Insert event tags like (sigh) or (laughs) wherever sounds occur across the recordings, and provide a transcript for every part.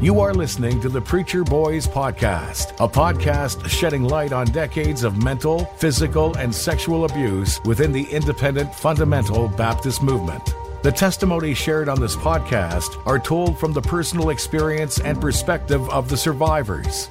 You are listening to the Preacher Boys Podcast, a podcast shedding light on decades of mental, physical, and sexual abuse within the independent fundamental Baptist movement. The testimonies shared on this podcast are told from the personal experience and perspective of the survivors.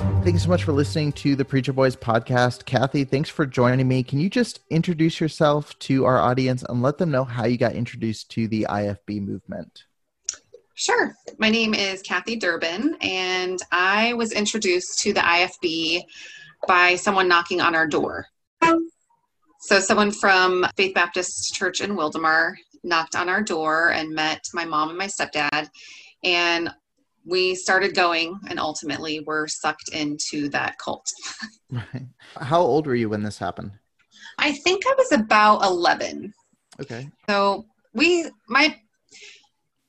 Thank you so much for listening to the Preacher Boys podcast. Kathy, thanks for joining me. Can you just introduce yourself to our audience and let them know how you got introduced to the IFB movement? Sure. My name is Kathy Durbin, and I was introduced to the IFB by someone knocking on our door. So, someone from Faith Baptist Church in Wildomar knocked on our door and met my mom and my stepdad. And we started going and ultimately were sucked into that cult. (laughs) Right. How old were you when this happened? I think I was about 11. Okay. So we, my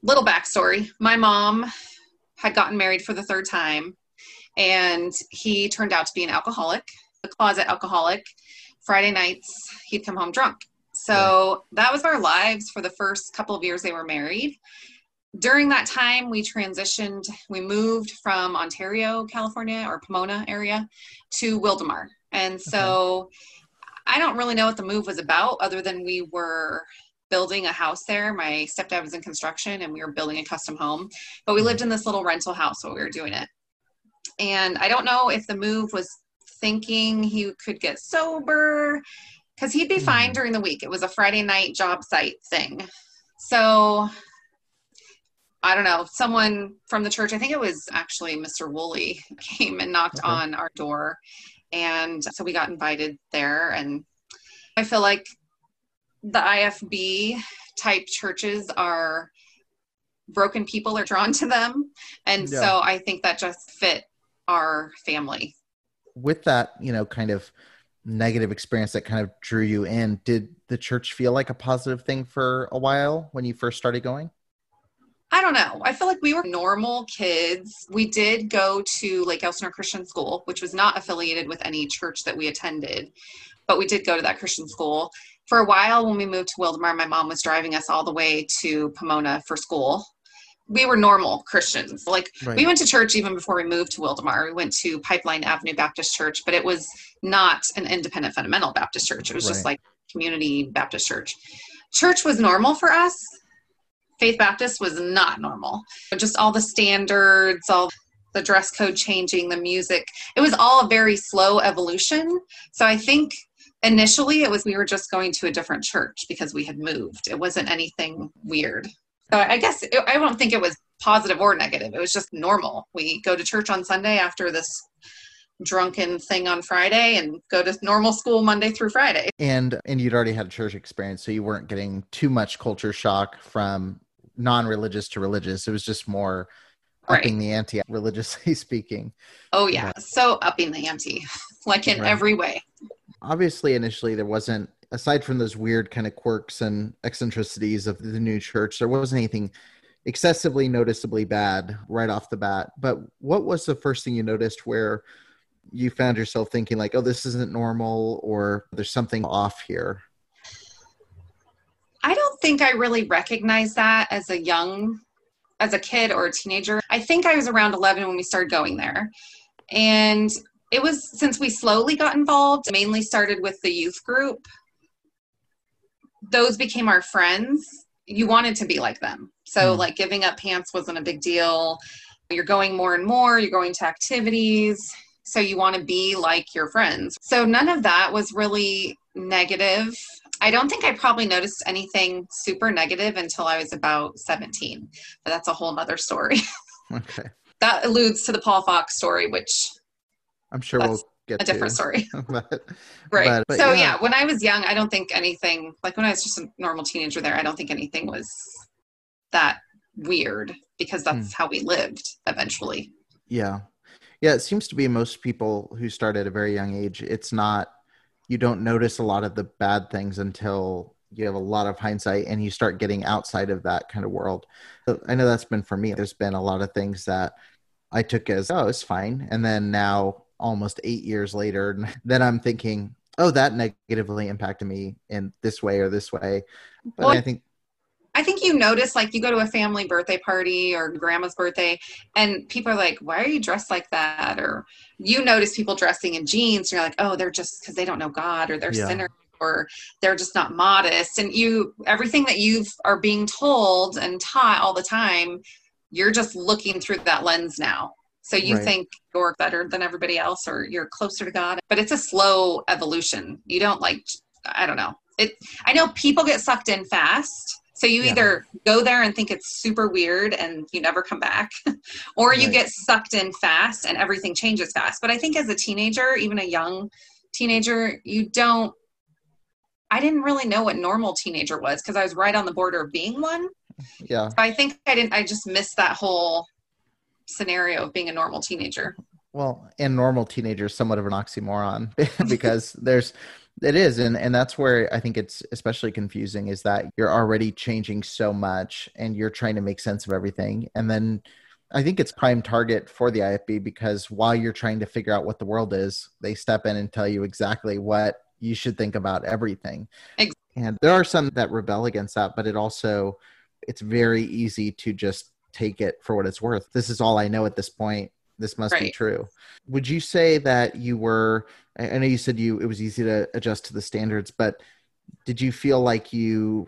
little backstory my mom had gotten married for the third time, and he turned out to be an alcoholic, a closet alcoholic. Friday nights, he'd come home drunk. So that was our lives for the first couple of years they were married during that time we transitioned we moved from ontario california or pomona area to wildomar and so okay. i don't really know what the move was about other than we were building a house there. My stepdad was in construction and we were building a custom home but we lived in this little rental house while we were doing it. And i don't know if the move was thinking he could get sober because he'd be fine mm-hmm. during the week. It was a friday night job site thing. So I don't know, someone from the church, I think it was actually Mr. Woolley, (laughs) came and knocked okay. on our door. And so we got invited there. And I feel like the IFB type churches are broken people are drawn to them. And yeah. so I think that just fit our family. With that, you know, kind of negative experience that kind of drew you in, did the church feel like a positive thing for a while when you first started going? I don't know. I feel like we were normal kids. We did go to Lake Elsinore Christian School, which was not affiliated with any church that we attended, but we did go to that Christian school. For a while, when we moved to Wildomar, my mom was driving us all the way to Pomona for school. We were normal Christians. Like right. we went to church even before we moved to Wildomar. We went to Pipeline Avenue Baptist Church, but it was not an independent fundamental Baptist church. It was right. just like community Baptist church. Church was normal for us Faith Baptist was not normal. Just all the standards, all the dress code changing, the music. It was all a very slow evolution. So I think initially it was we were just going to a different church because we had moved. It wasn't anything weird. So I guess it, I don't think it was positive or negative. It was just normal. We go to church on Sunday after this drunken thing on Friday and go to normal school Monday through Friday. And and you'd already had a church experience, so you weren't getting too much culture shock from non-religious to religious. It was just more upping the ante, (laughs) religiously speaking. Oh yeah, so upping the ante, (laughs) like in right. every way. Obviously, initially there wasn't, aside from those weird kind of quirks and eccentricities of the new church, there wasn't anything excessively noticeably bad right off the bat. But what was the first thing you noticed where you found yourself thinking like, "Oh, this isn't normal," or "There's something off here"? Think I really recognized that as a young, as a kid or a teenager. I think I was around 11 when we started going there. And it was since we slowly got involved, mainly started with the youth group. Those became our friends. You wanted to be like them. So, mm. like, giving up pants wasn't a big deal. You're going more and more, you're going to activities. So, you want to be like your friends. So, none of that was really negative. I don't think I probably noticed anything super negative until I was about 17, but that's a whole nother story. (laughs) Okay. that alludes to the Paul Fox story, which I'm sure we'll get a different story. (laughs) but, right. But, but so yeah. yeah, when I was young, I don't think anything like when I was just a normal teenager there, I don't think anything was that weird because that's hmm. how we lived eventually. Yeah. Yeah, it seems to be most people who start at a very young age, it's not you don't notice a lot of the bad things until you have a lot of hindsight and you start getting outside of that kind of world. So I know that's been for me. There's been a lot of things that I took as, oh, it's fine. And then now, almost eight years later, (laughs) then I'm thinking, oh, that negatively impacted me in this way or this way. But well, I think I think you notice like you go to a family birthday party or grandma's birthday and people are like, why are you dressed like that? Or you notice people dressing in jeans and you're like, oh, they're just because they don't know God or they're yeah. sinners or they're just not modest. And you, everything that you are being told and taught all the time, you're just looking through that lens now. So you right. think you're better than everybody else or you're closer to God, but it's a slow evolution. You don't like, I don't know. It, I know people get sucked in fast so you yeah. either go there and think it's super weird and you never come back, (laughs) or right. you get sucked in fast and everything changes fast. But I think as a teenager, even a young teenager, you don't. I didn't really know what normal teenager was because I was right on the border of being one. Yeah. So I think I didn't. I just missed that whole scenario of being a normal teenager. Well, and normal teenager is somewhat of an oxymoron (laughs) because there's it is, and and that's where I think it's especially confusing is that you're already changing so much, and you're trying to make sense of everything, and then I think it's prime target for the IFB because while you're trying to figure out what the world is, they step in and tell you exactly what you should think about everything. Exactly. And there are some that rebel against that, but it also it's very easy to just take it for what it's worth. This is all I know at this point this must right. be true. Would you say that you were? I know you said you it was easy to adjust to the standards, but did you feel like you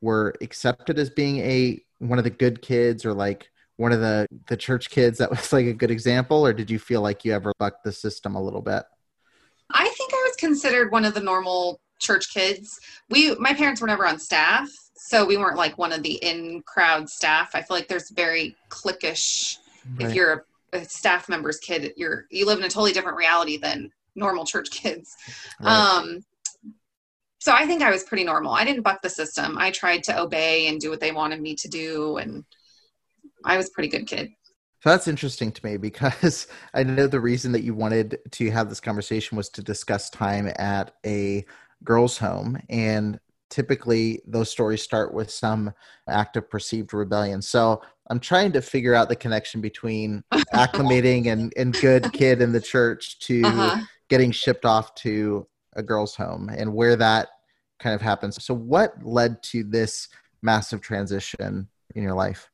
were accepted as being a one of the good kids or like one of the the church kids that (laughs) was like a good example or did you feel like you ever bucked the system a little bit i think i was considered one of the normal church kids we my parents were never on staff so we weren't like one of the in crowd staff i feel like there's very cliquish right. if you're a staff member's kid you're you live in a totally different reality than normal church kids right. um so i think i was pretty normal i didn't buck the system i tried to obey and do what they wanted me to do and i was pretty good kid so that's interesting to me because (laughs) i know the reason that you wanted to have this conversation was to discuss time at a girls home and typically those stories start with some act of perceived rebellion. So I'm trying to figure out the connection between (laughs) acclimating and, and good kid in the church to uh-huh. getting shipped off to a girl's home and where that kind of happens. So, what led to this massive transition in your life?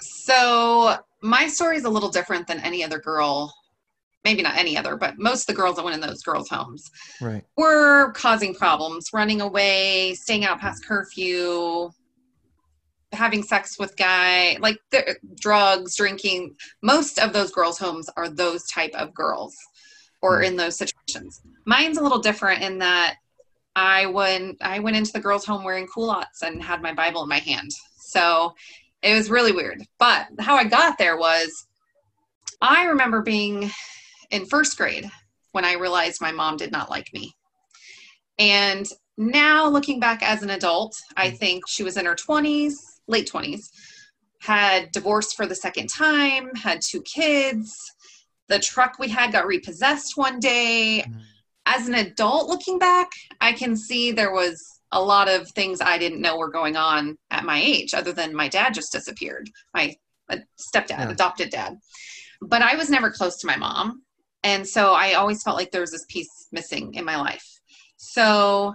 So, my story is a little different than any other girl maybe not any other, but most of the girls that went in those girls' homes right. were causing problems, running away, staying out past curfew, having sex with guy, like drugs, drinking. Most of those girls' homes are those type of girls or in those situations. Mine's a little different in that I went I went into the girls' home wearing culottes and had my Bible in my hand. So it was really weird. But how I got there was I remember being in first grade when I realized my mom did not like me. And now looking back as an adult, I mm. think she was in her 20s, late 20s, had divorced for the second time, had two kids. The truck we had got repossessed one day. Mm. As an adult looking back, I can see there was a lot of things I didn't know were going on at my age, other than my dad just disappeared, my uh, stepdad, yeah. adopted dad. But I was never close to my mom. And so I always felt like there was this piece missing in my life. So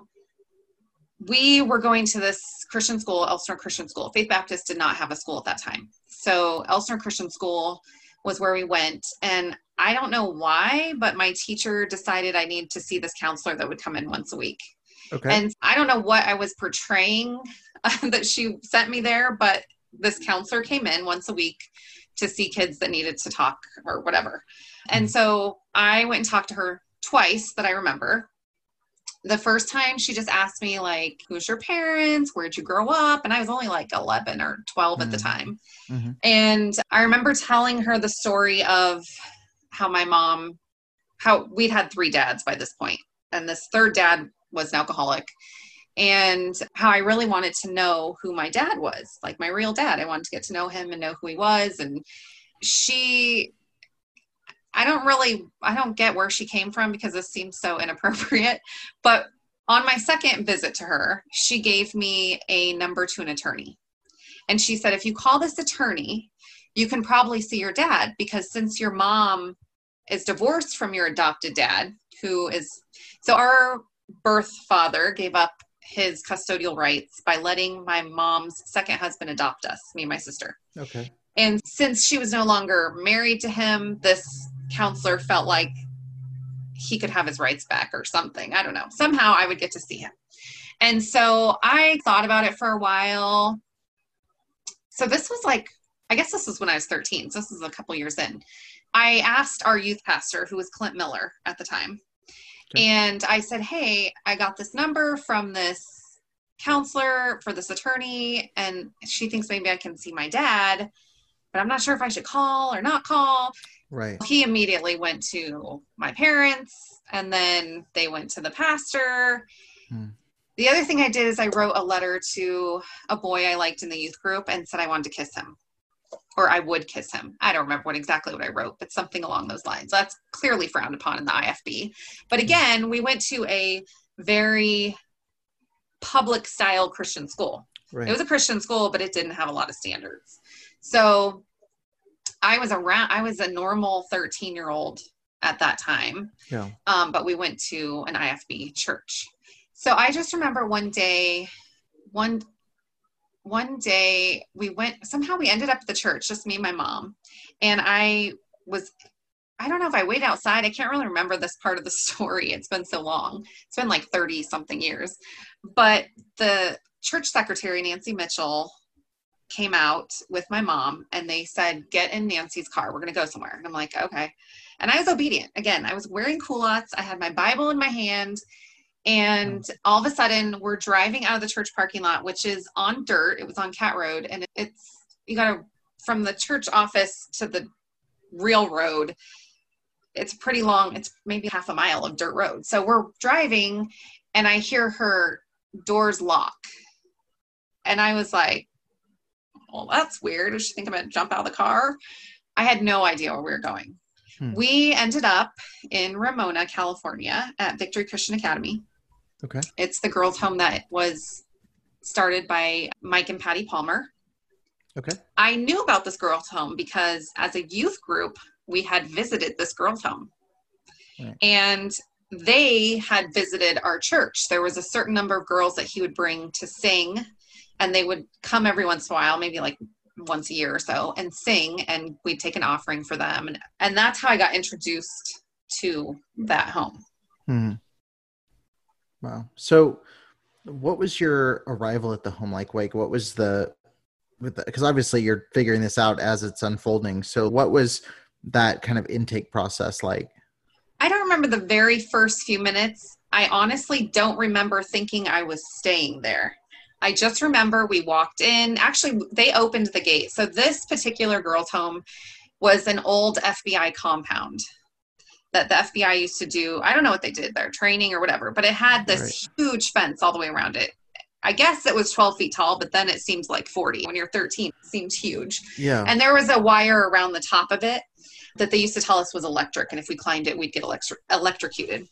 we were going to this Christian school, Elsinore Christian School. Faith Baptist did not have a school at that time. So Elsinore Christian School was where we went. And I don't know why, but my teacher decided I need to see this counselor that would come in once a week. Okay. And I don't know what I was portraying (laughs) that she sent me there, but this counselor came in once a week to see kids that needed to talk or whatever. And hmm. so I went and talked to her twice that I remember the first time she just asked me like who's your parents where'd you grow up and i was only like 11 or 12 mm-hmm. at the mm-hmm. time mm-hmm. and i remember telling her the story of how my mom how we'd had three dads by this point and this third dad was an alcoholic and how i really wanted to know who my dad was like my real dad i wanted to get to know him and know who he was and she I don't really I don't get where she came from because this seems so inappropriate. But on my second visit to her, she gave me a number to an attorney. And she said, if you call this attorney, you can probably see your dad because since your mom is divorced from your adopted dad, who is so our birth father gave up his custodial rights by letting my mom's second husband adopt us, me and my sister. Okay. And since she was no longer married to him, this counselor felt like he could have his rights back or something. I don't know. Somehow I would get to see him. And so I thought about it for a while. So this was like, I guess this was when I was 13. So this is a couple years in. I asked our youth pastor, who was Clint Miller at the time, okay. and I said, Hey, I got this number from this counselor for this attorney, and she thinks maybe I can see my dad, but I'm not sure if I should call or not call. Right. He immediately went to my parents and then they went to the pastor. Hmm. The other thing I did is I wrote a letter to a boy I liked in the youth group and said I wanted to kiss him or I would kiss him. I don't remember what exactly what I wrote, but something along those lines. That's clearly frowned upon in the IFB. But hmm. again, we went to a very public style Christian school. Right. It was a Christian school, but it didn't have a lot of standards. So I was around, I was a normal 13 year old at that time. Yeah. Um, but we went to an IFB church. So I just remember one day, one one day we went somehow we ended up at the church, just me and my mom. And I was I don't know if I waited outside. I can't really remember this part of the (laughs) story. It's been so long. It's been like 30 something years. But the church secretary, Nancy Mitchell, came out with my mom and they said, Get in Nancy's car. We're going to go somewhere. And I'm like, Okay. And I was obedient. Again, I was wearing culottes. I had my Bible in my hand. And mm. all of a sudden, we're driving out of the church parking lot, which is on dirt. It was on Cat Road. And it's, you got to, from the church office to the real road, it's pretty long. It's maybe half a mile of dirt road. So we're driving and I hear her doors lock. And I was like, well, that's weird. Does she think I'm going to jump out of the car? I had no idea where we were going. Hmm. We ended up in Ramona, California at Victory Christian Academy. Okay. It's the girls' home that was started by Mike and Patty Palmer. Okay. I knew about this girls' home because as a youth group, we had visited this girls' home. Right. And they had visited our church. There was a certain number of girls that he would bring to sing and they would come every once in a while, maybe like once a year or so, and sing, and we'd take an offering for them, and and that's how I got introduced to that home. Hmm. Wow. So, what was your arrival at the home like? Like, what was the because obviously you're figuring this out as it's unfolding. So, what was that kind of intake process like? I don't remember the very first few minutes. I honestly don't remember thinking I was staying there. I just remember we walked in. Actually, they opened the gate. So this particular girls' home was an old FBI compound that the FBI used to do. I don't know what they did there, training or whatever, but it had this right. huge fence all the way around it. I guess it was 12 feet tall, but then it seems like 40. When you're 13, it seems huge. Yeah. And there was a wire around the top of it that they used to tell us was electric. And if we climbed it, we'd get electri- electrocuted.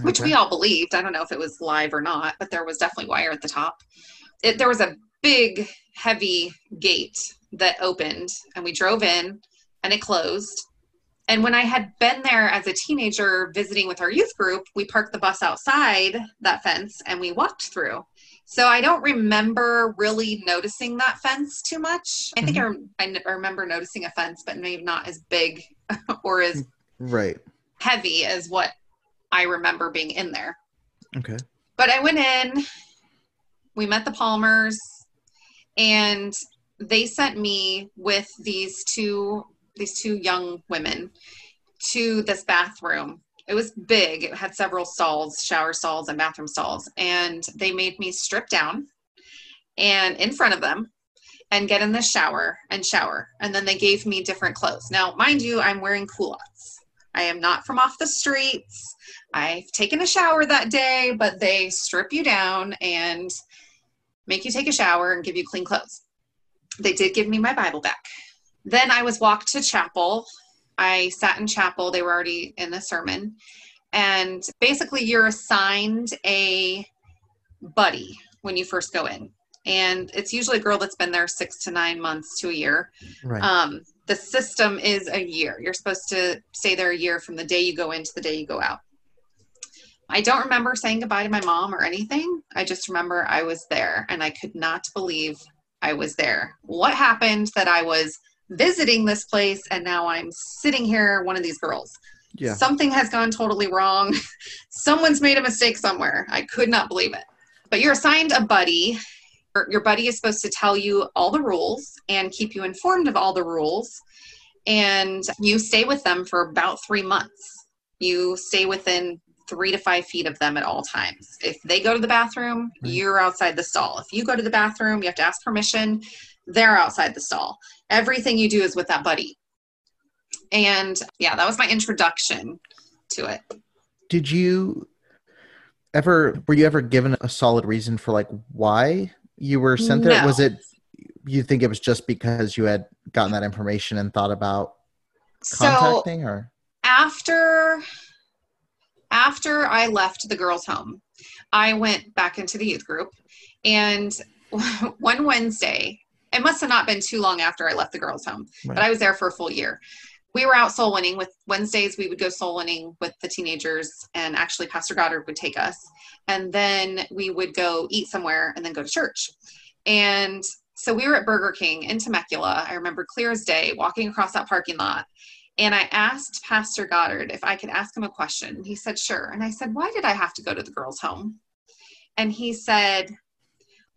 which we all believed. I don't know if it was live or not, but there was definitely wire at the top. It, there was a big, heavy gate that opened, and we drove in, and it closed. And when I had been there as a teenager visiting with our youth group, we parked the bus outside that fence and we walked through. So I don't remember really noticing that fence too much. I think mm-hmm. I, rem- I I remember noticing a fence, but maybe not as big (laughs) or as Right. heavy as what I remember being in there. Okay. But I went in, we met the Palmers, and they sent me with these two these two young women to this bathroom. It was big. It had several stalls, shower stalls and bathroom stalls, and they made me strip down and in front of them and get in the shower and shower. And then they gave me different clothes. Now, mind you, I'm wearing culottes. I am not from off the streets. I've taken a shower that day, but they strip you down and make you take a shower and give you clean clothes. They did give me my Bible back. Then I was walked to chapel. I sat in chapel. They were already in the sermon. And basically, you're assigned a buddy when you first go in. And it's usually a girl that's been there six to nine months to a year. Right. Um, the system is a year. You're supposed to stay there a year from the day you go in to the day you go out. I don't remember saying goodbye to my mom or anything. I just remember I was there and I could not believe I was there. What happened that I was visiting this place and now I'm sitting here, one of these girls? yeah. Something has gone totally wrong. (laughs) Someone's made a mistake somewhere. I could not believe it. But you're assigned a buddy. Your- Your buddy is supposed to tell you all the rules and keep you informed of all the rules. And you stay with them for about three months. You stay within three to five feet of them at all times. If they go to the bathroom, Right. you're outside the stall. If you go to the bathroom, you have to ask permission. They're outside the stall. Everything you do is with that buddy. And yeah, that was my introduction to it. Did you ever were you ever given a solid reason for like why you were sent there? Was it you think it was just because you had gotten that information and thought about So contacting or after after I left the girls' home, I went back into the youth group, and (laughs) one Wednesday, it must have not been too long after I left the girls' home, Right. but I was there for a full year. We were out soul winning with Wednesdays. We would go soul winning with the teenagers, and actually, Pastor Goddard would take us, and then we would go eat somewhere, and then go to church. And so we were at Burger King in Temecula. I remember clear as day, walking across that parking lot, and I asked Pastor Goddard if I could ask him a question. He said, sure. And I said, why did I have to go to the girls' home? And he said,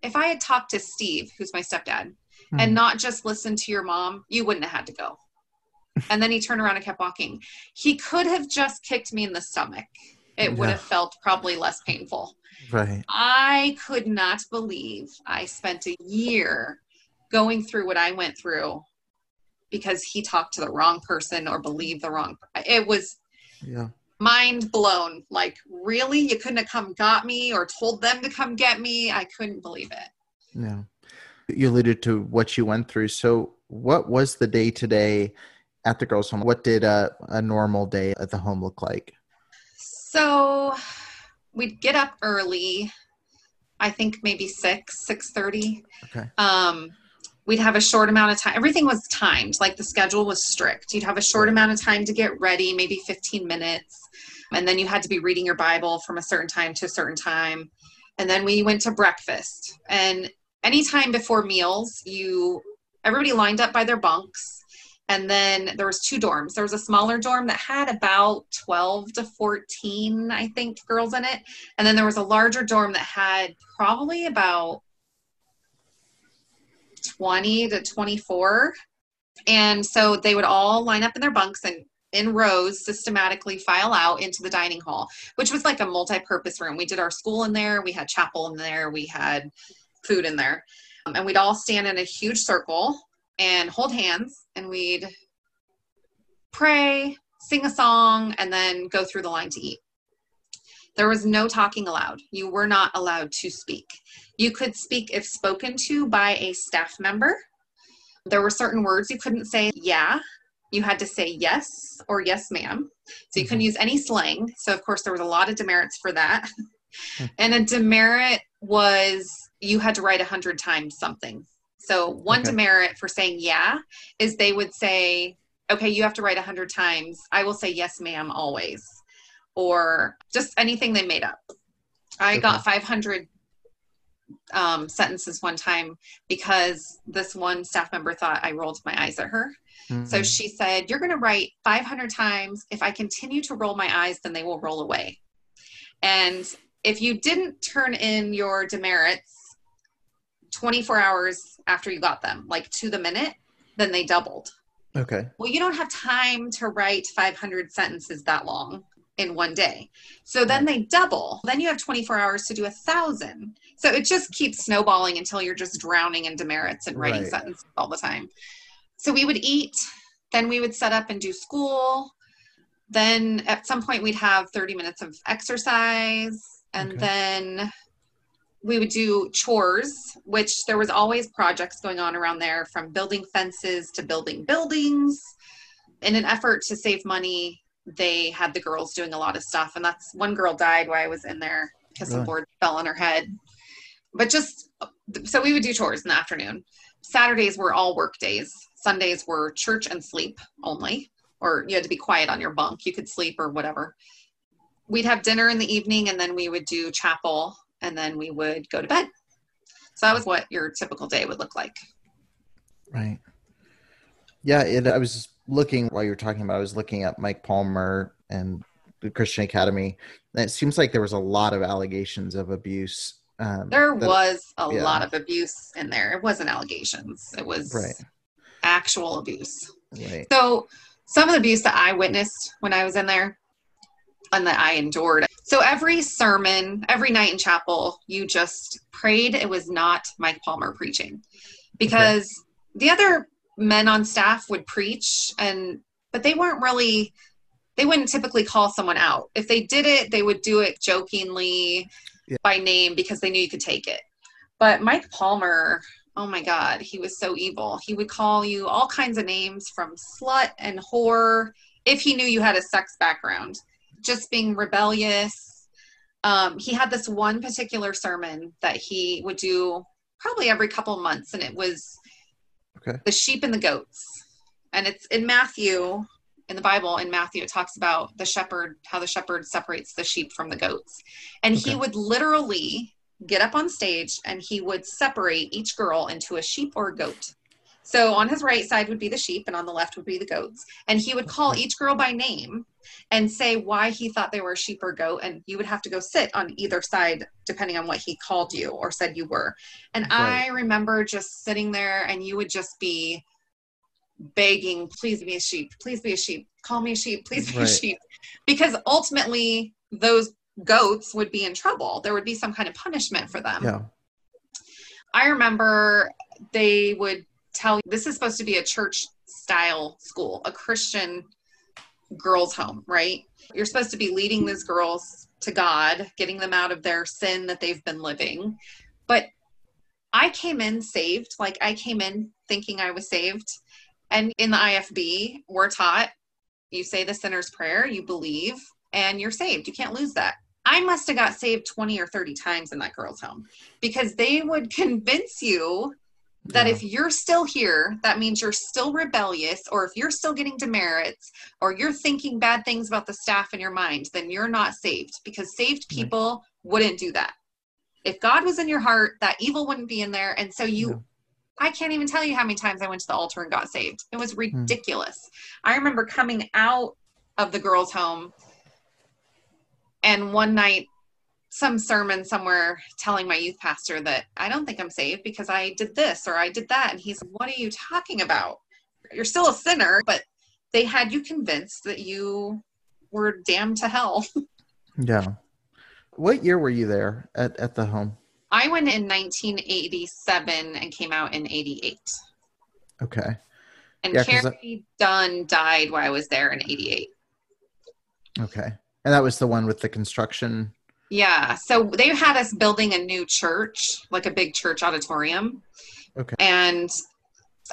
if I had talked to Steve, who's my stepdad, Hmm. and not just listened to your mom, you wouldn't have had to go. (laughs) and then he turned around and kept walking. He could have just kicked me in the stomach. It would have felt probably less painful. right? I could not believe I spent a year going through what I went through because he talked to the wrong person or believed the wrong. It was Yeah. mind blown. Like, really? You couldn't have come got me or told them to come get me? I couldn't believe it. Yeah. You alluded to what you went through. So, what was the day today at the girls' home? What did a, a normal day at the home look like? So we'd get up early. I think maybe six, six thirty. Okay. Um, we'd have a short amount of time. Everything was timed. Like the schedule was strict. You'd have a short amount of time to get ready, maybe fifteen minutes, and then you had to be reading your Bible from a certain time to a certain time. And then we went to breakfast. And anytime before meals, you everybody lined up by their bunks and then there was two dorms there was a smaller dorm that had about 12 to 14 i think girls in it and then there was a larger dorm that had probably about 20 to 24 and so they would all line up in their bunks and in rows systematically file out into the dining hall which was like a multi-purpose room we did our school in there we had chapel in there we had food in there Um, and we'd all stand in a huge circle and hold hands and we'd pray, sing a song, and then go through the line to eat. There was no talking allowed. You were not allowed to speak. You could speak if spoken to by a staff member. There were certain words you couldn't say, yeah. you had to say yes or yes, ma'am. So you couldn't Mm-hmm. use any slang. So, of course, there was a lot of demerits for that. Hmm. and a demerit was you had to write a hundred times something. So, one Okay. demerit for saying yeah is they would say, okay, you have to write a hundred times. I will say yes, ma'am, always. Or just anything they made up. I Okay. got 500 um, sentences one time because this one staff member thought I rolled my eyes at her. So Mhm. she said, You're going to write 500 times. If I continue to roll my eyes, then they will roll away. And if you didn't turn in your demerits 24 hours after you got them, like to the minute, then they doubled. okay. Well, you don't have time to write 500 sentences that long in one day. So then they double. Then you have 24 hours to do a thousand. So it just keeps snowballing until you're just drowning in demerits and writing Right. sentences all the time. So we would eat, then we would set up and do school. Then at some point we'd have 30 minutes of exercise and Okay. then we would do chores, which there was always projects going on around there from building fences to building buildings. In an effort to save money, they had the girls doing a lot of stuff. And that's one girl died while I was in there because Really? board fell on her head. But just so we would do chores in the afternoon. Saturdays were all work days. Sundays were church and sleep only, or you had to be quiet on your bunk. You could sleep or whatever. We'd have dinner in the evening and then we would do chapel and then we would go to bed. So that was what your typical day would look like. Right. Yeah, it, I was looking while you were talking about. I was looking at Mike Palmer and the Christian Academy, and it seems like there was a lot of allegations of abuse. Um, There that- was a yeah. lot of abuse in there. It wasn't allegations, it was Right. actual abuse. right. So, some of the abuse that I witnessed when I was in there and that I endured. So, every sermon, every night in chapel, you just prayed it was not Mike Palmer preaching because the other men on staff would preach and but they weren't really they wouldn't typically call someone out. If they did it, they would do it jokingly Yeah. by name because they knew you could take it. But Mike Palmer, oh my God, he was so evil. He would call you all kinds of names from slut and whore if he knew you had a sex background, just being rebellious. Um, he had this one particular sermon that he would do probably every couple months, and it was Okay. the sheep and the goats. And it's in Matthew, in the Bible, in Matthew, it talks about the shepherd, how the shepherd separates the sheep from the goats. And Okay. he would literally get up on stage and he would separate each girl into a sheep or a goat. So on his right side would be the sheep and on the left would be the goats. And he would call each girl by name and say why he thought they were a sheep or goat. And you would have to go sit on either side depending on what he called you or said you were. And I remember just sitting there and you would just be begging, please be a sheep, please be a sheep, call me a sheep, please be Right. a sheep. Because ultimately those goats would be in trouble. There would be some kind of punishment for them. Yeah. I remember they would tell this is supposed to be a church style school, a Christian girls' home, right? You're supposed to be leading these girls to God, getting them out of their sin that they've been living. But I came in saved, like I came in thinking I was saved. And in the IFB, we're taught you say the sinner's prayer, you believe, and you're saved. You can't lose that. I must have got saved 20 or 30 times in that girl's home because they would convince you that Yeah. if you're still here, that means you're still rebellious, or if you're still getting demerits, or you're thinking bad things about the staff in your mind, then you're not saved because saved Right. people wouldn't do that. If God was in your heart, that evil wouldn't be in there. And so you, Yeah. I can't even tell you how many times I went to the altar and got saved. It Hmm. was ridiculous. I remember coming out of the girls' home and one night some sermon somewhere telling my youth pastor that I don't think I'm saved because I did this or I did that. And he's, What are you talking about? You're still a sinner, but they had you convinced that you were damned to hell. (laughs) Yeah. What year were you there at, at the home? I went in 1987 and came out in 88. Okay. And Yeah, Carrie Dunn died while I was there in 88. Okay. And that was the one with the construction. Yeah. So they had us building a new church, like a big church auditorium. Okay. And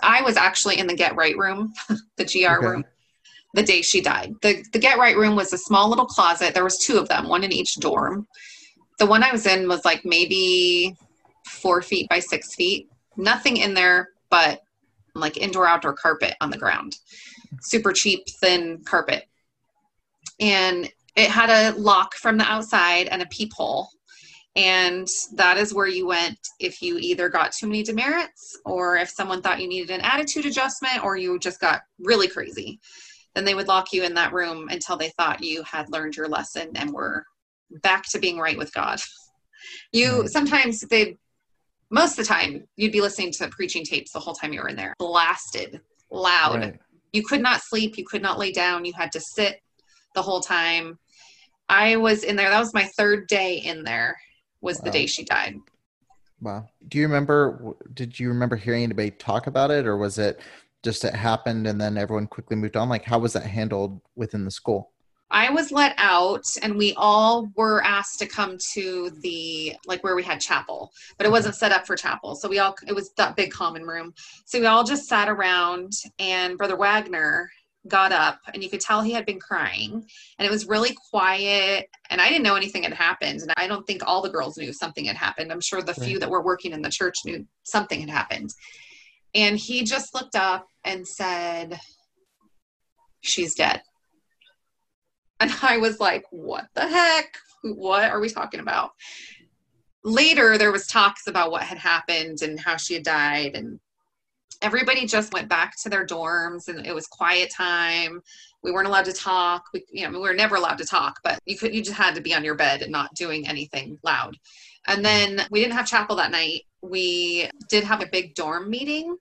I was actually in the get right room, (laughs) the GR Okay. room. the day she died. The the get right room was a small little closet. There was two of them, one in each dorm. The one I was in was like maybe four feet by six feet. Nothing in there but like indoor outdoor carpet on the ground. Super cheap, thin carpet. And it had a lock from the outside and a peephole. And that is where you went if you either got too many demerits or if someone thought you needed an attitude adjustment or you just got really crazy. Then they would lock you in that room until they thought you had learned your lesson and were back to being right with God. You sometimes they most of the time you'd be listening to preaching tapes the whole time you were in there. Blasted, loud. Right. You could not sleep, you could not lay down, you had to sit the whole time. I was in there. That was my third day in there. Was the day she died. Wow. Do you remember? Did you remember hearing anybody talk about it, or was it just it happened and then everyone quickly moved on? Like, how was that handled within the school? I was let out, and we all were asked to come to the like where we had chapel, but it wasn't set up for chapel. So we all it was that big common room. So we all just sat around, and Brother Wagner got up, and you could tell he had been crying, and it was really quiet. And I didn't know anything had happened, and I don't think all the girls knew something had happened. I'm sure the few that were working in the church knew something had happened. And he just looked up and said, "She's dead." And (laughs) I was like, what the heck? What are we talking about? Later, there was talks about what had happened and how she had died. And everybody just went back to their dorms and it was quiet time. We weren't allowed to talk. We, you know, we were never allowed to talk, but you could, you just had to be on your bed and not doing anything loud. And then we didn't have chapel that night. We did have a big dorm meeting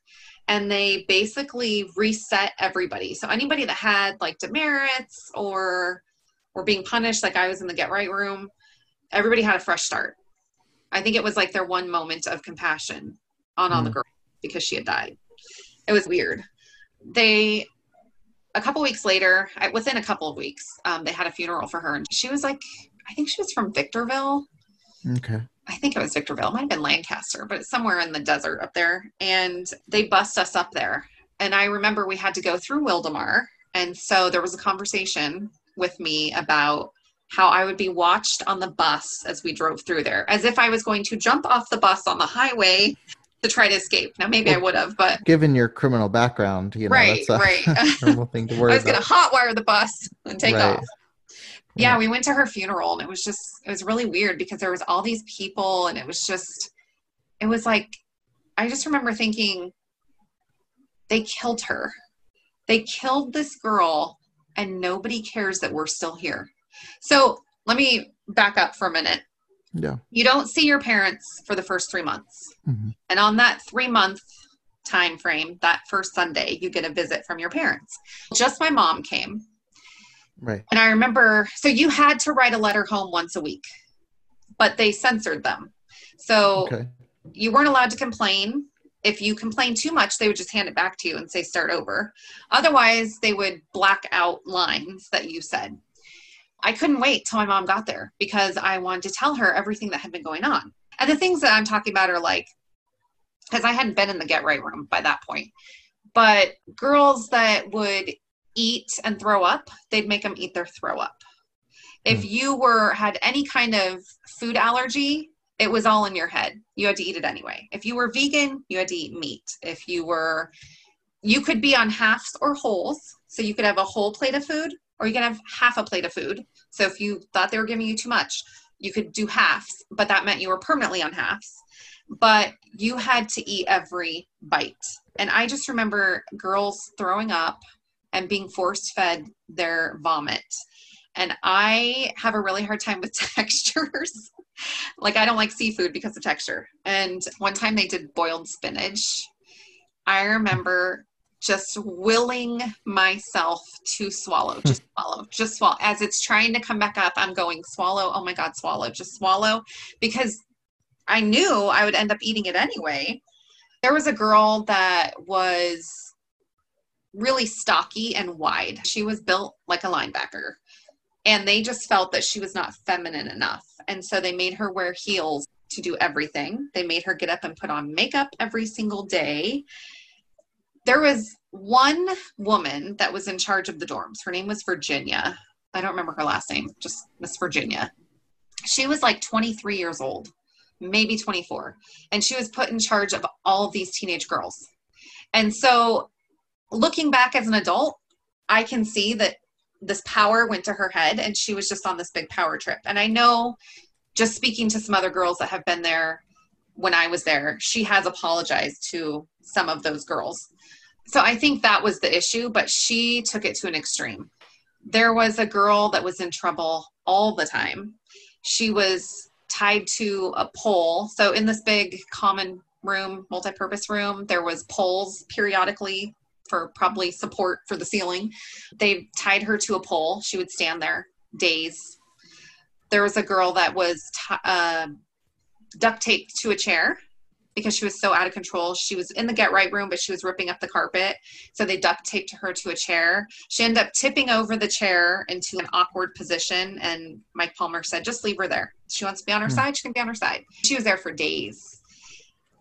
and they basically reset everybody. So anybody that had like demerits or were being punished, like I was in the get right room, everybody had a fresh start. I think it was like their one moment of compassion on all the mm. girls because she had died. It was weird. They a couple weeks later, within a couple of weeks, um, they had a funeral for her, and she was like, I think she was from Victorville. Okay. I think it was Victorville. It might have been Lancaster, but it's somewhere in the desert up there. And they bust us up there. And I remember we had to go through Wildomar. And so there was a conversation with me about how I would be watched on the bus as we drove through there, as if I was going to jump off the bus on the highway to try to escape. Now, maybe I would have, but Given your criminal background, you know, Right, that's a right. (laughs) normal thing to worry. I was going to hotwire the bus and take Right. off. yeah we went to her funeral and it was just it was really weird because there was all these people and it was just it was like i just remember thinking they killed her they killed this girl and nobody cares that we're still here so let me back up for a minute Yeah. you don't see your parents for the first three months Mhm. and on that three month time frame that first sunday you get a visit from your parents just my mom came Right. and I remember, so you had to write a letter home once a week, but they censored them. So Okay. you weren't allowed to complain. If you complained too much, they would just hand it back to you and say, start over. Otherwise, they would black out lines that you said. I couldn't wait till my mom got there because I wanted to tell her everything that had been going on. And the things that I'm talking about are like, because I hadn't been in the get right room by that point, but girls that would eat and throw up, they'd make them eat their throw up. If hmm. you were had any kind of food allergy, it was all in your head. You had to eat it anyway. If you were vegan, you had to eat meat. If you were you could be on halves or wholes. So you could have a whole plate of food or you could have half a plate of food. So if you thought they were giving you too much, you could do halves, but that meant you were permanently on halves. But you had to eat every bite. And I just remember girls throwing up and being force fed their vomit. And I have a really hard time with (laughs) textures. like I don't like seafood because of texture. And one time they did boiled spinach. I remember just willing myself to swallow, hmm. just swallow, just swallow. As it's trying to come back up, I'm going, swallow. Oh my God, swallow, just swallow. Because I knew I would end up eating it anyway. There was a girl that was really stocky and wide. She was built like a linebacker. And they just felt that she was not feminine enough. And so they made her wear heels to do everything. They made her get up and put on makeup every single day. There was one woman that was in charge of the dorms. Her name was Virginia. I don't remember her last name, just Miss Virginia. She was like 23 years old, maybe 24, and she was put in charge of all of these teenage girls. And so, looking back as an adult, I can see that this power went to her head and she was just on this big power trip. And I know just speaking to some other girls that have been there when I was there, she has apologized to some of those girls. So I think that was the issue, but she took it to an extreme. There was a girl that was in trouble all the time. She was tied to a pole. So in this big common room, multi-purpose room, there was poles periodically for probably support for the ceiling. They tied her to a pole. She would stand there days. There was a girl that was t- uh, duct taped to a chair because she was so out of control. She was in the get right room, but she was ripping up the carpet. So they duct taped her to a chair. She ended up tipping over the chair into an awkward position. And Mike Palmer said, just leave her there. She wants to be on her mm. side. She can be on her side. She was there for days.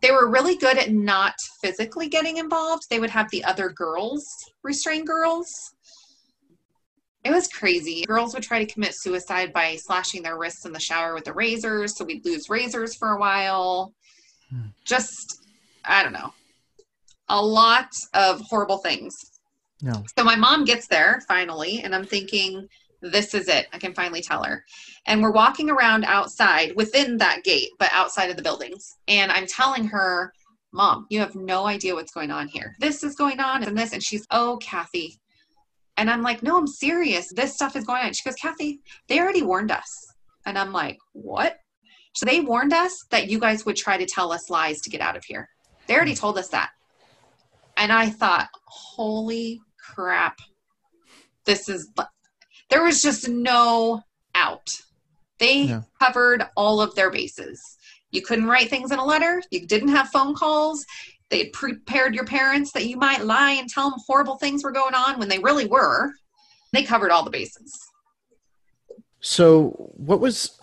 They were really good at not physically getting involved. They would have the other girls restrain girls. It was crazy. Girls would try to commit suicide by slashing their wrists in the shower with the razors. So we'd lose razors for a while. Hmm. Just, I don't know, a lot of horrible things. No. So my mom gets there finally, and I'm thinking, this is it. I can finally tell her. And we're walking around outside within that gate, but outside of the buildings. And I'm telling her, Mom, you have no idea what's going on here. This is going on and this. And she's, Oh, Kathy, and I'm like, no, I'm serious. This stuff is going on. She goes, Kathy, they already warned us. And I'm like, what? So they warned us that you guys would try to tell us lies to get out of here. They already told us that. And I thought, holy crap. This is, there was just no out. They yeah. covered all of their bases. You couldn't write things in a letter. You didn't have phone calls they had prepared your parents that you might lie and tell them horrible things were going on when they really were. They covered all the bases. So, what was,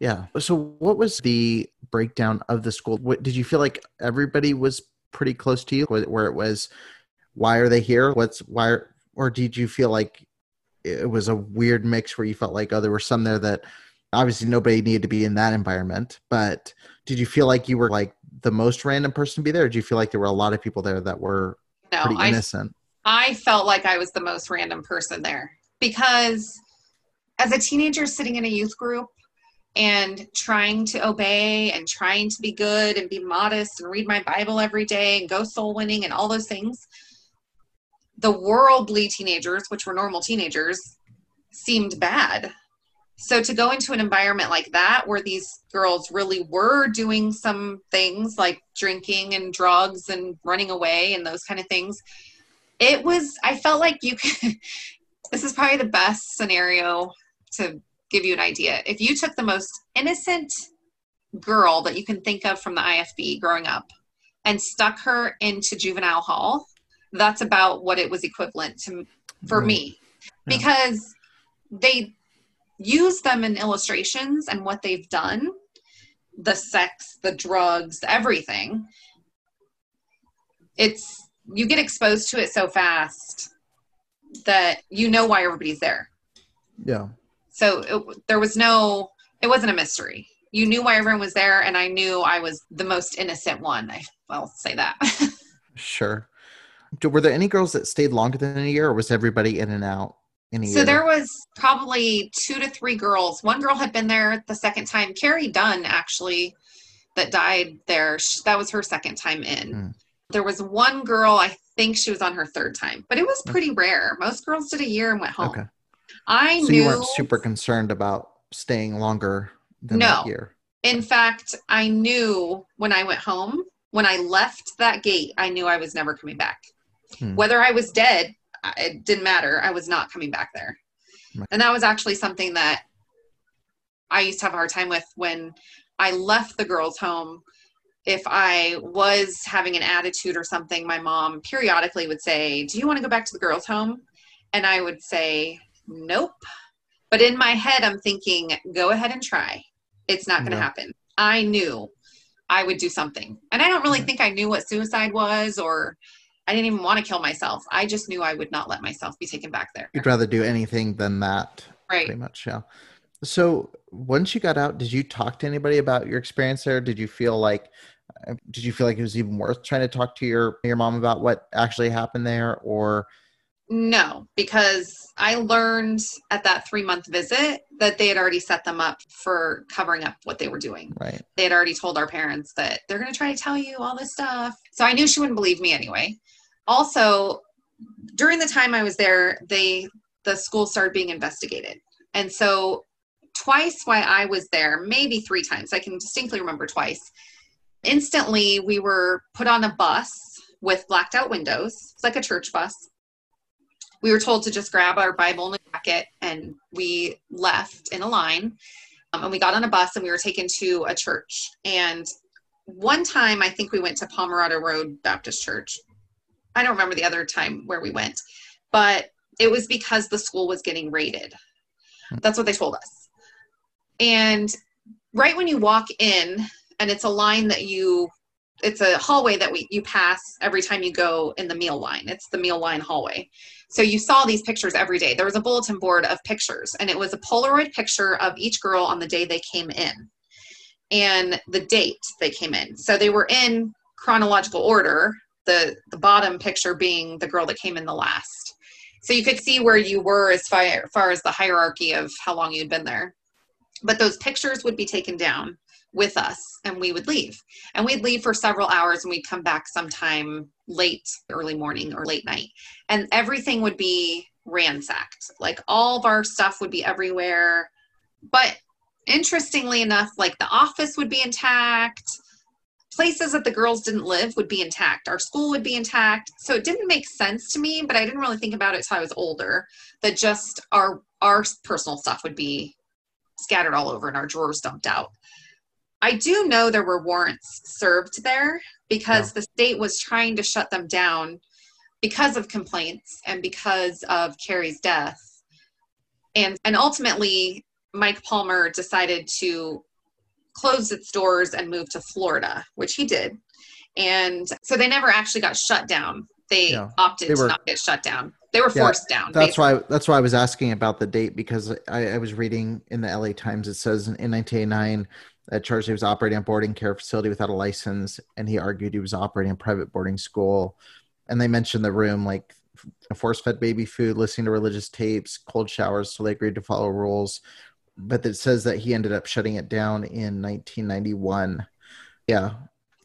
yeah. So, what was the breakdown of the school? What did you feel like everybody was pretty close to you, where it was, why are they here? What's why? Or did you feel like it was a weird mix where you felt like, oh, there were some there that obviously nobody needed to be in that environment, but did you feel like you were like the most random person to be there? Do you feel like there were a lot of people there that were no, pretty innocent? I, I felt like I was the most random person there because as a teenager sitting in a youth group and trying to obey and trying to be good and be modest and read my Bible every day and go soul winning and all those things, the worldly teenagers, which were normal teenagers, seemed bad so to go into an environment like that where these girls really were doing some things like drinking and drugs and running away and those kind of things it was i felt like you could (laughs) this is probably the best scenario to give you an idea. If you took the most innocent girl that you can think of from the ifb growing up and stuck her into juvenile hall that's about what it was equivalent to for mm-hmm. me. Because they use them in illustrations and what they've done the sex the drugs everything it's you get exposed to it so fast that you know why everybody's there. Yeah. So it, there was no it wasn't a mystery. You knew why everyone was there and i knew i was the most innocent one. I, i'll say that. (laughs) Sure. Were there any girls that stayed longer than a year or was everybody in and out so year? there was probably two to three girls. One girl had been there the second time. Carrie Dunn actually that died there. That was her second time in. Mm. There was one girl, I think she was on her third time, but it was pretty rare. Most girls did a year and went home. Okay. I so knew you weren't super concerned about staying longer than no. that year. In fact, I knew when I went home, when I left that gate, I knew I was never coming back. Hmm. Whether I was dead, it didn't matter. I was not coming back there. And that was actually something that I used to have a hard time with when I left the girls' home. If I was having an attitude or something, my mom periodically would say, Do you want to go back to the girls' home? And I would say, Nope. But in my head, I'm thinking, Go ahead and try. It's not going to yeah. happen. I knew I would do something. And I don't really think I knew what suicide was or I didn't even want to kill myself. I just knew I would not let myself be taken back there. You'd rather do anything than that. Right. Pretty much, yeah. So once you got out, did you talk to anybody about your experience there? Did you feel like uh, did you feel like it was even worth trying to talk to your your mom about what actually happened there or no, because I learned at that three month visit that they had already set them up for covering up what they were doing. right? They had already told our parents that they're going to try to tell you all this stuff. So I knew she wouldn't believe me anyway. Also, during the time I was there, they the school started being investigated. And so twice while I was there, maybe three times, I can distinctly remember twice. Instantly, we were put on a bus with blacked out windows. It's like a church bus we were told to just grab our Bible and a jacket, and we left in a line. Um, and we got on a bus and we were taken to a church. And one time, I think we went to Pomerado Road Baptist Church. I don't remember the other time where we went, but it was because the school was getting raided. Hmm. That's what they told us. And right when you walk in, and it's a line that you it's a hallway that we you pass every time you go in the meal line. It's the meal line hallway. So you saw these pictures every day. There was a bulletin board of pictures, and it was a Polaroid picture of each girl on the day they came in and the date they came in. So they were in chronological order, the, the bottom picture being the girl that came in the last. So you could see where you were as far, far as the hierarchy of how long you'd been there. But those pictures would be taken down with us and we would leave. And we'd leave for several hours and we'd come back sometime late, early morning or late night. And everything would be ransacked. Like all of our stuff would be everywhere. But interestingly enough, like the office would be intact. Places that the girls didn't live would be intact. Our school would be intact. So it didn't make sense to me, but I didn't really think about it until I was older. That just our our personal stuff would be scattered all over and our drawers dumped out. I do know there were warrants served there because yeah. the state was trying to shut them down because of complaints and because of Carrie's death. And and ultimately Mike Palmer decided to close its doors and moved to Florida, which he did. And so they never actually got shut down. They yeah. opted they were, to not get shut down. They were forced down. That's basically. why that's why I was asking about the date because I, I was reading in the LA Times it says in, in 1989 that charged he was operating a boarding care facility without a license, and he argued he was operating a private boarding school. And they mentioned the room like force fed baby food, listening to religious tapes, cold showers, so they agreed to follow rules. But it says that he ended up shutting it down in 1991. Yeah.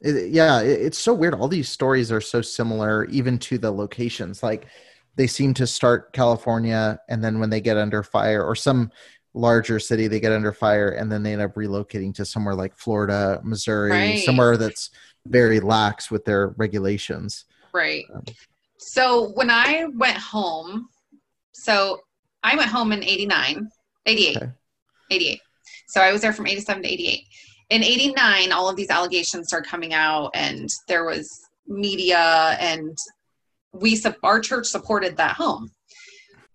It, yeah, it, it's so weird. All these stories are so similar, even to the locations. Like they seem to start California, and then when they get under fire, or some larger city they get under fire and then they end up relocating to somewhere like florida missouri right. somewhere that's very lax with their regulations right um, so when i went home so i went home in 89 88 okay. 88 so i was there from 87 to 88 in 89 all of these allegations started coming out and there was media and we our church supported that home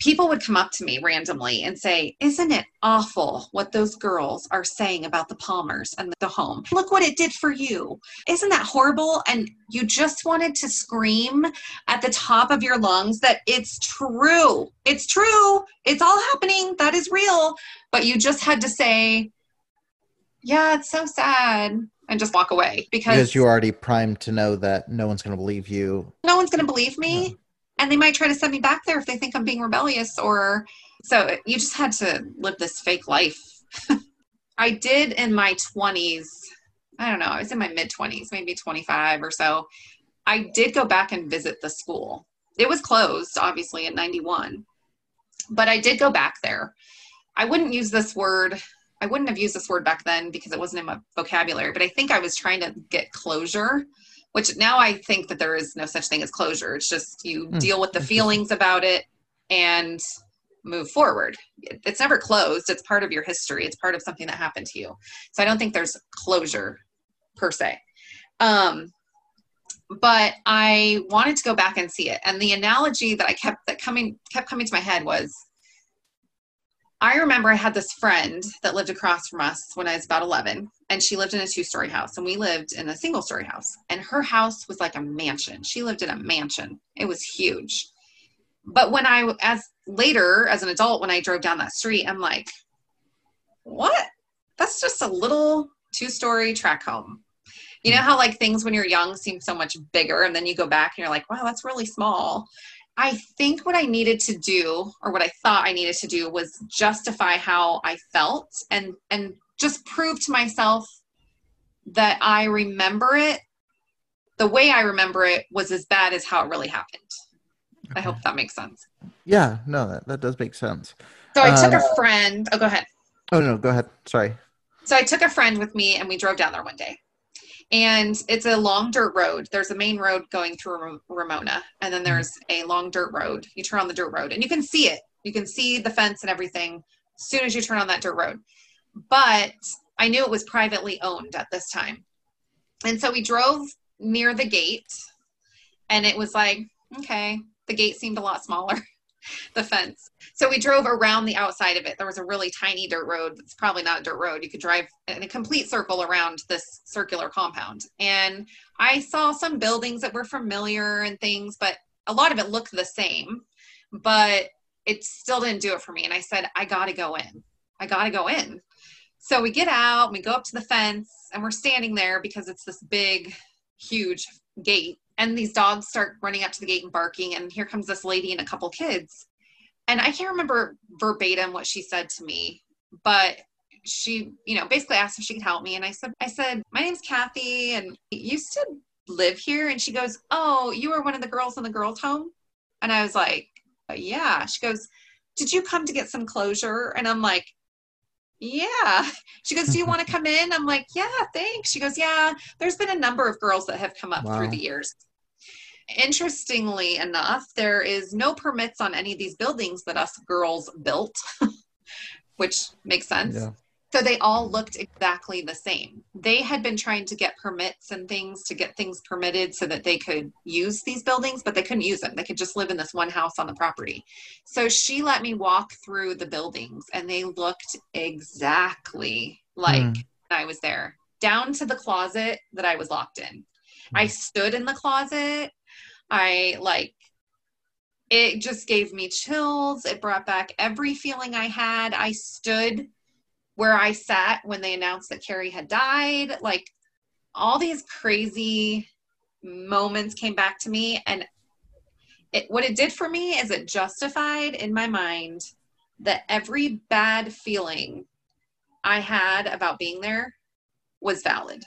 people would come up to me randomly and say, Isn't it awful what those girls are saying about the Palmers and the home? Look what it did for you. Isn't that horrible? And you just wanted to scream at the top of your lungs that it's true. It's true. It's all happening. That is real. But you just had to say, Yeah, it's so sad. And just walk away because, because you're already primed to know that no one's going to believe you. No one's going to believe me and they might try to send me back there if they think I'm being rebellious or so you just had to live this fake life. (laughs) I did in my 20s. I don't know. I was in my mid 20s, maybe 25 or so. I did go back and visit the school. It was closed, obviously, in 91, but I did go back there. I wouldn't use this word. I wouldn't have used this word back then because it wasn't in my vocabulary, but I think I was trying to get closure which now I think that there is no such thing as closure. It's just you mm. deal with the feelings about it and move forward. It's never closed. It's part of your history. It's part of something that happened to you. So I don't think there's closure per se. Um, but I wanted to go back and see it. And the analogy that I kept that coming kept coming to my head was I remember I had this friend that lived across from us when I was about 11, and she lived in a two story house, and we lived in a single story house. And her house was like a mansion. She lived in a mansion, it was huge. But when I, as later, as an adult, when I drove down that street, I'm like, what? That's just a little two story track home. You know how, like, things when you're young seem so much bigger, and then you go back and you're like, wow, that's really small. I think what I needed to do, or what I thought I needed to do, was justify how I felt and and just prove to myself that I remember it. The way I remember it was as bad as how it really happened. Okay. I hope that makes sense. Yeah, no, that, that does make sense. So I took a um, friend. Oh, go ahead. Oh no, go ahead. Sorry. So I took a friend with me, and we drove down there one day and it's a long dirt road. There's a main road going through Ramona, and then mm-hmm. there's a long dirt road. You turn on the dirt road, and you can see it. You can see the fence and everything as soon as you turn on that dirt road. But I knew it was privately owned at this time, and so we drove near the gate, and it was like, okay, the gate seemed a lot smaller. (laughs) the fence. So we drove around the outside of it. There was a really tiny dirt road. It's probably not a dirt road. You could drive in a complete circle around this circular compound. And I saw some buildings that were familiar and things, but a lot of it looked the same. But it still didn't do it for me. And I said, I got to go in. I got to go in. So we get out, we go up to the fence, and we're standing there because it's this big, huge gate and these dogs start running up to the gate and barking and here comes this lady and a couple kids. And i can't remember verbatim what she said to me but she you know basically asked if she could help me. And i said i said my name's kathy and you used to live here? And she goes oh you were one of the girls in the girls home? And i was like yeah. She goes did you come to get some closure? And i'm like yeah. She goes, Do you want to come in? I'm like, Yeah, thanks. She goes, Yeah, there's been a number of girls that have come up wow. through the years. Interestingly enough, there is no permits on any of these buildings that us girls built, (laughs) which makes sense. Yeah. So they all looked exactly the same. They had been trying to get permits and things to get things permitted so that they could use these buildings, but they couldn't use them. They could just live in this one house on the property. So she let me walk through the buildings and they looked exactly like mm. I was there, down to the closet that I was locked in. I stood in the closet. I like it just gave me chills. It brought back every feeling I had. I stood where I sat when they announced that Carrie had died. Like all these crazy moments came back to me. And it, what it did for me is it justified in my mind that every bad feeling I had about being there was valid.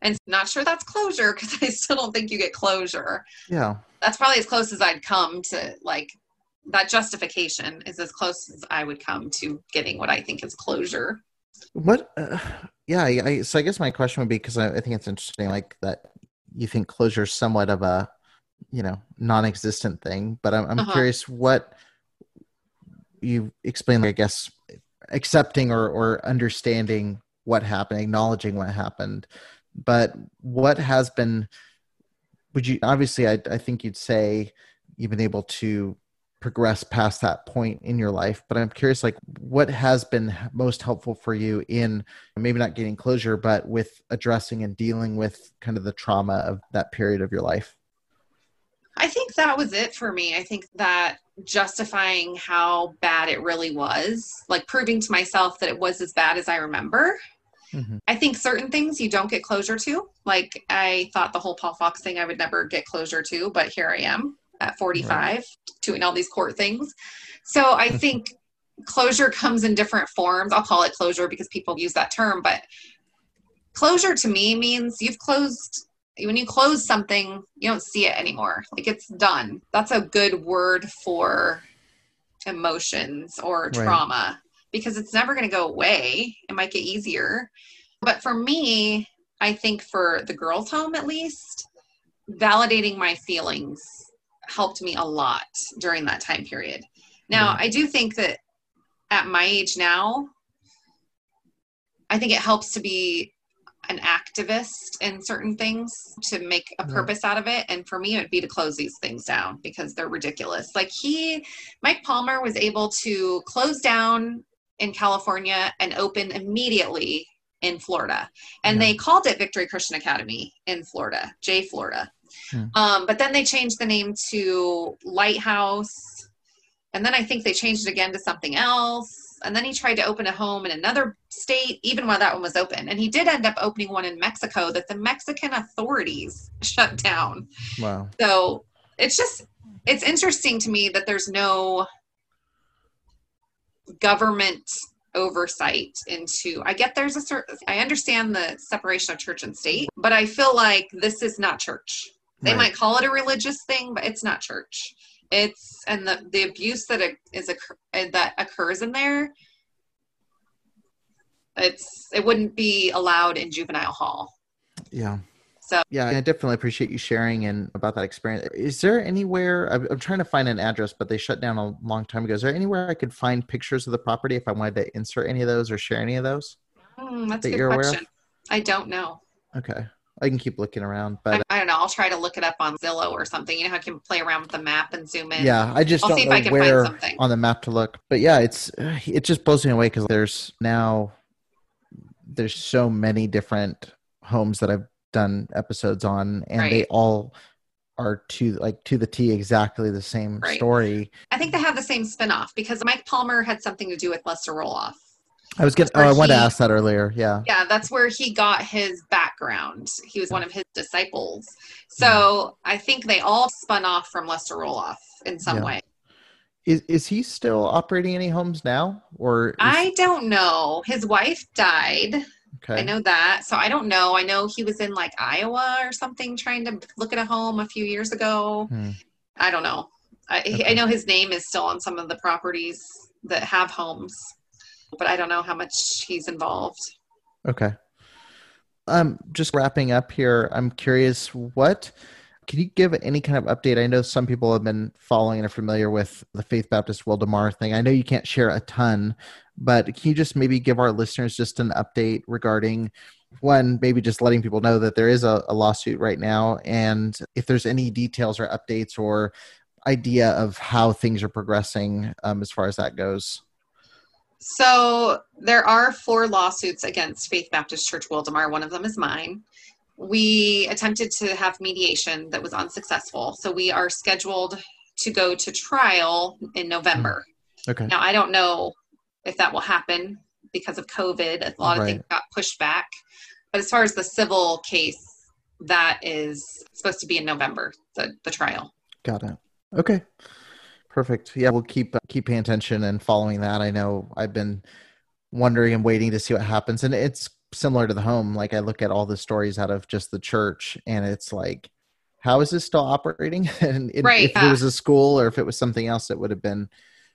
And not sure that's closure because (laughs) I still don't think you get closure. Yeah. That's probably as close as I'd come to like that justification is as close as I would come to getting what I think is closure. What? Uh, yeah. I, I, so I guess my question would be because I, I, think it's interesting, like that you think closure is somewhat of a, you know, non-existent thing. But I'm, I'm uh-huh. curious what you explain. Like, I guess accepting or or understanding what happened, acknowledging what happened, but what has been. Would you obviously? I, I think you'd say you've been able to progress past that point in your life but i'm curious like what has been most helpful for you in maybe not getting closure but with addressing and dealing with kind of the trauma of that period of your life i think that was it for me i think that justifying how bad it really was like proving to myself that it was as bad as i remember mm-hmm. I think certain things you don't get closure to. Like I thought the whole Paul Fox thing I would never get closure to, but here I am at 45 right. doing all these court things. So I (laughs) think closure comes in different forms. I'll call it closure because people use that term, but closure to me means you've closed when you close something, you don't see it anymore. Like it's done. That's a good word for emotions or trauma right. because it's never going to go away. It might get easier. But for me, I think for the girls' home at least, validating my feelings helped me a lot during that time period. Now, mm-hmm. I do think that at my age now, I think it helps to be an activist in certain things to make a mm-hmm. purpose out of it. And for me, it would be to close these things down because they're ridiculous. Like he, Mike Palmer was able to close down in California and open immediately in Florida. And Yeah. they called it Victory Christian Academy in Florida, J Florida. Hmm. Um, but then they changed the name to Lighthouse. And then I think they changed it again to something else. And then he tried to open a home in another state, even while that one was open. And he did end up opening one in Mexico that the Mexican authorities (laughs) shut down. Wow. So it's just, it's interesting to me that there's no government oversight into i get there's a certain i understand the separation of church and state but i feel like this is not church they Right. might call it a religious thing but it's not church it's and the the abuse that is occur, uh, that occurs in there it's it wouldn't be allowed in juvenile hall Yeah. So- yeah, I definitely appreciate you sharing and about that experience. Is there anywhere I'm, I'm trying to find an address, but they shut down a long time ago. Is there anywhere I could find pictures of the property if I wanted to insert any of those or share any of those? Hmm, that's That a good you're aware of? question i don't know Okay, I can keep looking around, but I, uh, I don't know i'll try to look it up on zillow or something you know how you can play around with the map and zoom in yeah, I just I'll don't see if know I can where find something. on the map to look. But yeah, it's it just blows me away because there's now there's so many different homes that I've done episodes on, and they all are to like to the T exactly the same Right. story. I think they have the same spin-off because Mike Palmer had something to do with Lester Roloff. I was getting. Oh, I wanted to ask that earlier. Yeah. Yeah, that's where he got his background. He was one of his disciples. So I think they all spun off from Lester Roloff in some Yeah. way. Is is he still operating any homes now, or is, I don't know. His wife died. okay? I know that. So I don't know. I know he was in like Iowa or something trying to look at a home a few years ago. Hmm. I don't know. I, Okay. I know his name is still on some of the properties that have homes, but I don't know how much he's involved. Okay. Um, just wrapping up here. I'm curious, what can you give any kind of update? I know some people have been following and are familiar with the Faith Baptist Wildomar thing. I know you can't share a ton, but can you just maybe give our listeners just an update regarding one, maybe just letting people know that there is a, a lawsuit right now, and if there's any details or updates or idea of how things are progressing um, as far as that goes. So there are four lawsuits against Faith Baptist Church Wildomar. One of them is mine. We attempted to have mediation that was unsuccessful. So we are scheduled to go to trial in November. Hmm. Okay. Now, I don't know if that will happen because of COVID. A lot of Right. things got pushed back. But as far as the civil case, that is supposed to be in November, the, the trial. Got it. Okay. Perfect. Yeah, we'll keep uh, keep paying attention and following that. I know I've been wondering and waiting to see what happens, and it's similar to the home. Like I look at all the stories out of just the church, and it's like, how is this still operating? (laughs) and it- Right, if it was a school or if it was something else, it would have been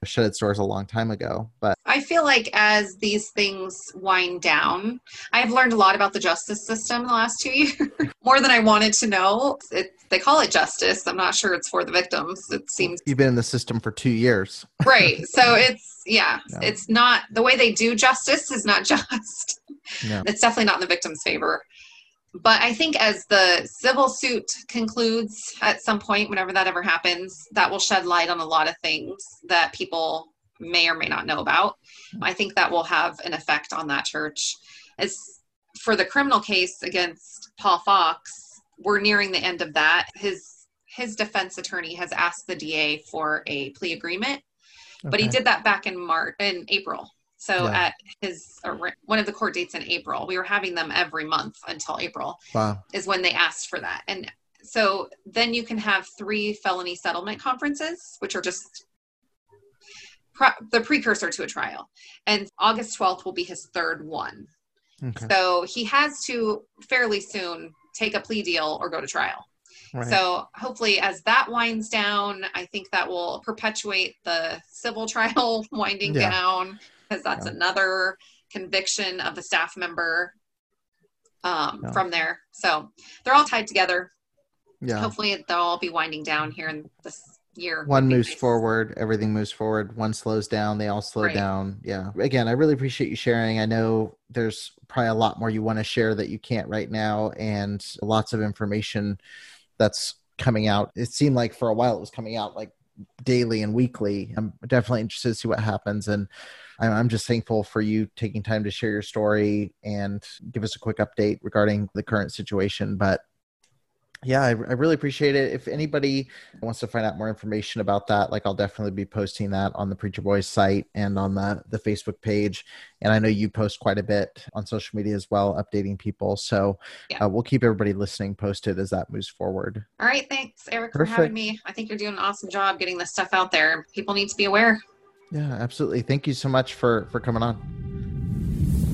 shut its doors a long time ago. But I feel like as these things wind down, I've learned a lot about the justice system in the last two (laughs) years, more than I wanted to know. It, they call it justice. I'm not sure it's for the victims. It seems you've been in the system for two years. right. (laughs) So it's, yeah, Yeah. it's not the way they do justice is not (laughs) just. Yeah. It's definitely not in the victim's favor. But I think as the civil suit concludes at some point, whenever that ever happens, that will shed light on a lot of things that people may or may not know about. I think that will have an effect on that church. As for the criminal case against Paul Fox, we're nearing the end of that. His his defense attorney has asked the DA for a plea agreement, but he did that back in March in April. So Yeah. at his one of the court dates in April, we were having them every month until April Wow. is when they asked for that. And so then you can have three felony settlement conferences, which are just pro- the precursor to a trial. And August 12th will be his third one. Okay. So he has to fairly soon take a plea deal or go to trial. Right. So hopefully, as that winds down, I think that will perpetuate the civil (laughs) trial winding Yeah. down because that's Yeah. another conviction of a staff member um, Yeah. from there. So they're all tied together. yeah. Hopefully, they'll all be winding down here in this year. One moves nice. forward, everything moves forward. One slows down, they all slow Right. down. Yeah. Again, I really appreciate you sharing. I know there's probably a lot more you want to share that you can't right now, and lots of information that's coming out. It seemed like for a while it was coming out like daily and weekly. I'm definitely interested to see what happens. And I'm just thankful for you taking time to share your story and give us a quick update regarding the current situation. But yeah, I, I really appreciate it. If anybody wants to find out more information about that, like I'll definitely be posting that on the Preacher Boys site and on the, the Facebook page. And I know you post quite a bit on social media as well, updating people. So Yeah. uh, we'll keep everybody listening posted as that moves forward. All right, thanks, Eric, for having me. I think you're doing an awesome job getting this stuff out there. People need to be aware. Yeah, absolutely. Thank you so much for for coming on.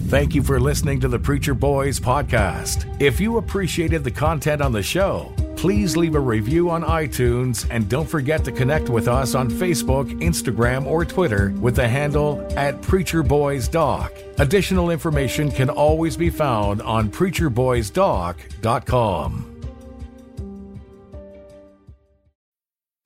Thank you for listening to the Preacher Boys podcast. If you appreciated the content on the show, please leave a review on iTunes and don't forget to connect with us on Facebook, Instagram, or Twitter with the handle at Preacher Boys Doc. Additional information can always be found on preacherboysdoc.com.